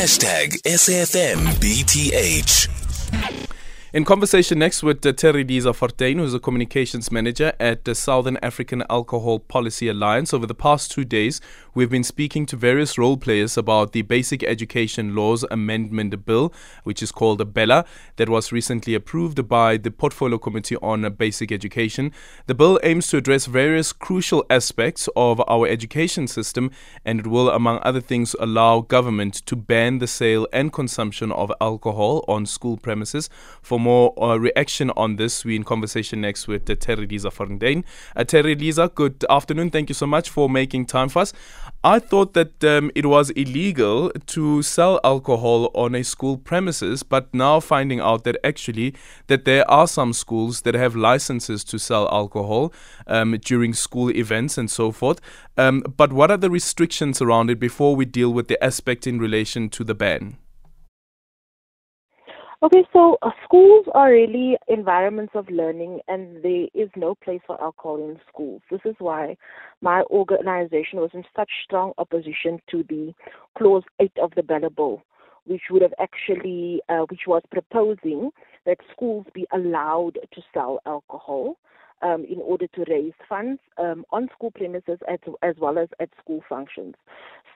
Hashtag SAFMBTH. In conversation next with uh, Terri-Liza Fortein, who's a communications manager at the Southern African Alcohol Policy Alliance. Over the past two days, we've been speaking to various role players about the Basic Education Laws Amendment Bill, which is called a BELA, that was recently approved by the Portfolio Committee on Basic Education. The bill aims to address various crucial aspects of our education system, and it will, among other things, allow government to ban the sale and consumption of alcohol on school premises for more uh, reaction on this, we're in conversation next with uh, Terri-Liza Fortein. Uh, Terri-Liza, good afternoon. Thank you so much for making time for us. I thought that um, it was illegal to sell alcohol on a school premises, but now finding out that actually that there are some schools that have licenses to sell alcohol um, during school events and so forth. Um, but what are the restrictions around it before we deal with the aspect in relation to the ban? Okay, so uh, schools are really environments of learning, and there is no place for alcohol in schools. This is why my organization was in such strong opposition to the clause 8 of the BELA Bill, which would have actually, uh, which was proposing that schools be allowed to sell alcohol. Um, in order to raise funds um, on school premises as, as, well as at school functions.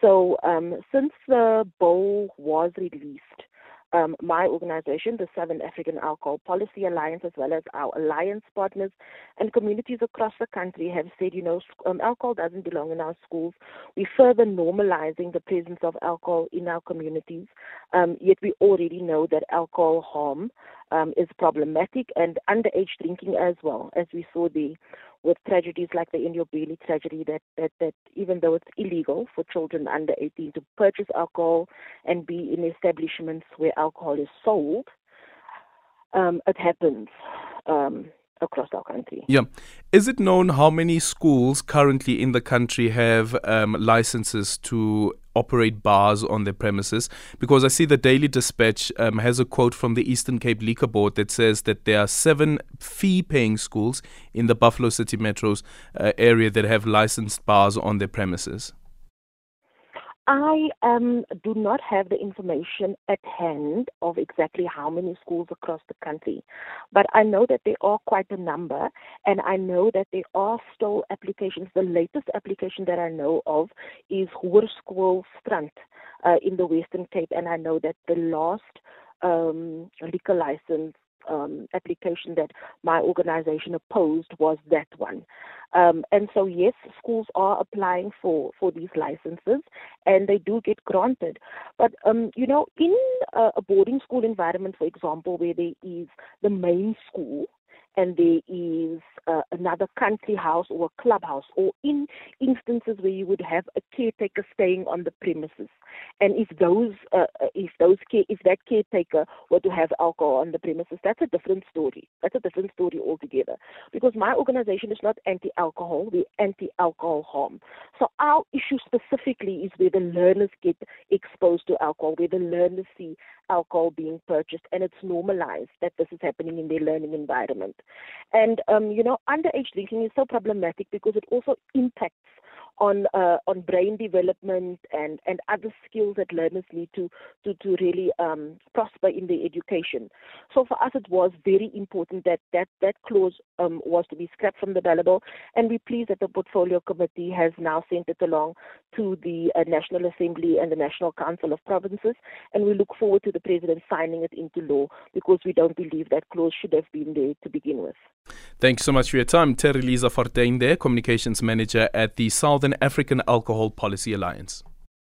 So, um, since the bill was released, um, my organization, the Southern African Alcohol Policy Alliance, as well as our alliance partners and communities across the country have said, you know, um, alcohol doesn't belong in our schools. We're further normalizing the presence of alcohol in our communities, um, yet we already know that alcohol harm um, is problematic and underage drinking as well, as we saw the with tragedies like the Enyobeni tragedy that, that, that even though it's illegal for children under 18 to purchase alcohol and be in establishments where alcohol is sold, um, it happens. Um, across our country. Yeah. Is it known how many schools currently in the country have um, licenses to operate bars on their premises? Because I see the Daily Dispatch um, has a quote from the Eastern Cape Liquor Board that says that there are seven fee paying schools in the Buffalo City Metro's uh, area that have licensed bars on their premises. I um, do not have the information at hand of exactly how many schools across the country, but I know that there are quite a number, and I know that there are still applications. The latest application that I know of is Hoërskool Strand uh, in the Western Cape, and I know that the last um, liquor license um, application that my organization opposed was that one. Um, and so, yes, schools are applying for, for these licenses and they do get granted. But, um, you know, in a, a boarding school environment, for example, where there is the main school, and there is uh, another country house or a clubhouse, or in instances where you would have a caretaker staying on the premises. And if those, uh, if those, care, if that caretaker were to have alcohol on the premises, that's a different story. That's a different story altogether. Because my organization is not anti-alcohol; we're anti-alcohol harm. So our issue specifically is where the learners get exposed to alcohol, where the learners see alcohol being purchased, and it's normalized that this is happening in their learning environment. And um, you know, underage drinking is so problematic because it also impacts on uh, on brain development and, and other skills that learners need to to, to really um, prosper in their education. So for us, it was very important that that, that clause um, was to be scrapped from the Bill, and we're pleased that the Portfolio Committee has now sent it along to the uh, National Assembly and the National Council of Provinces, and we look forward to the President signing it into law because we don't believe that clause should have been there to begin with. Thanks so much for your time. Terri-Liza Fortein there, Communications Manager at the Southern African Alcohol Policy Alliance.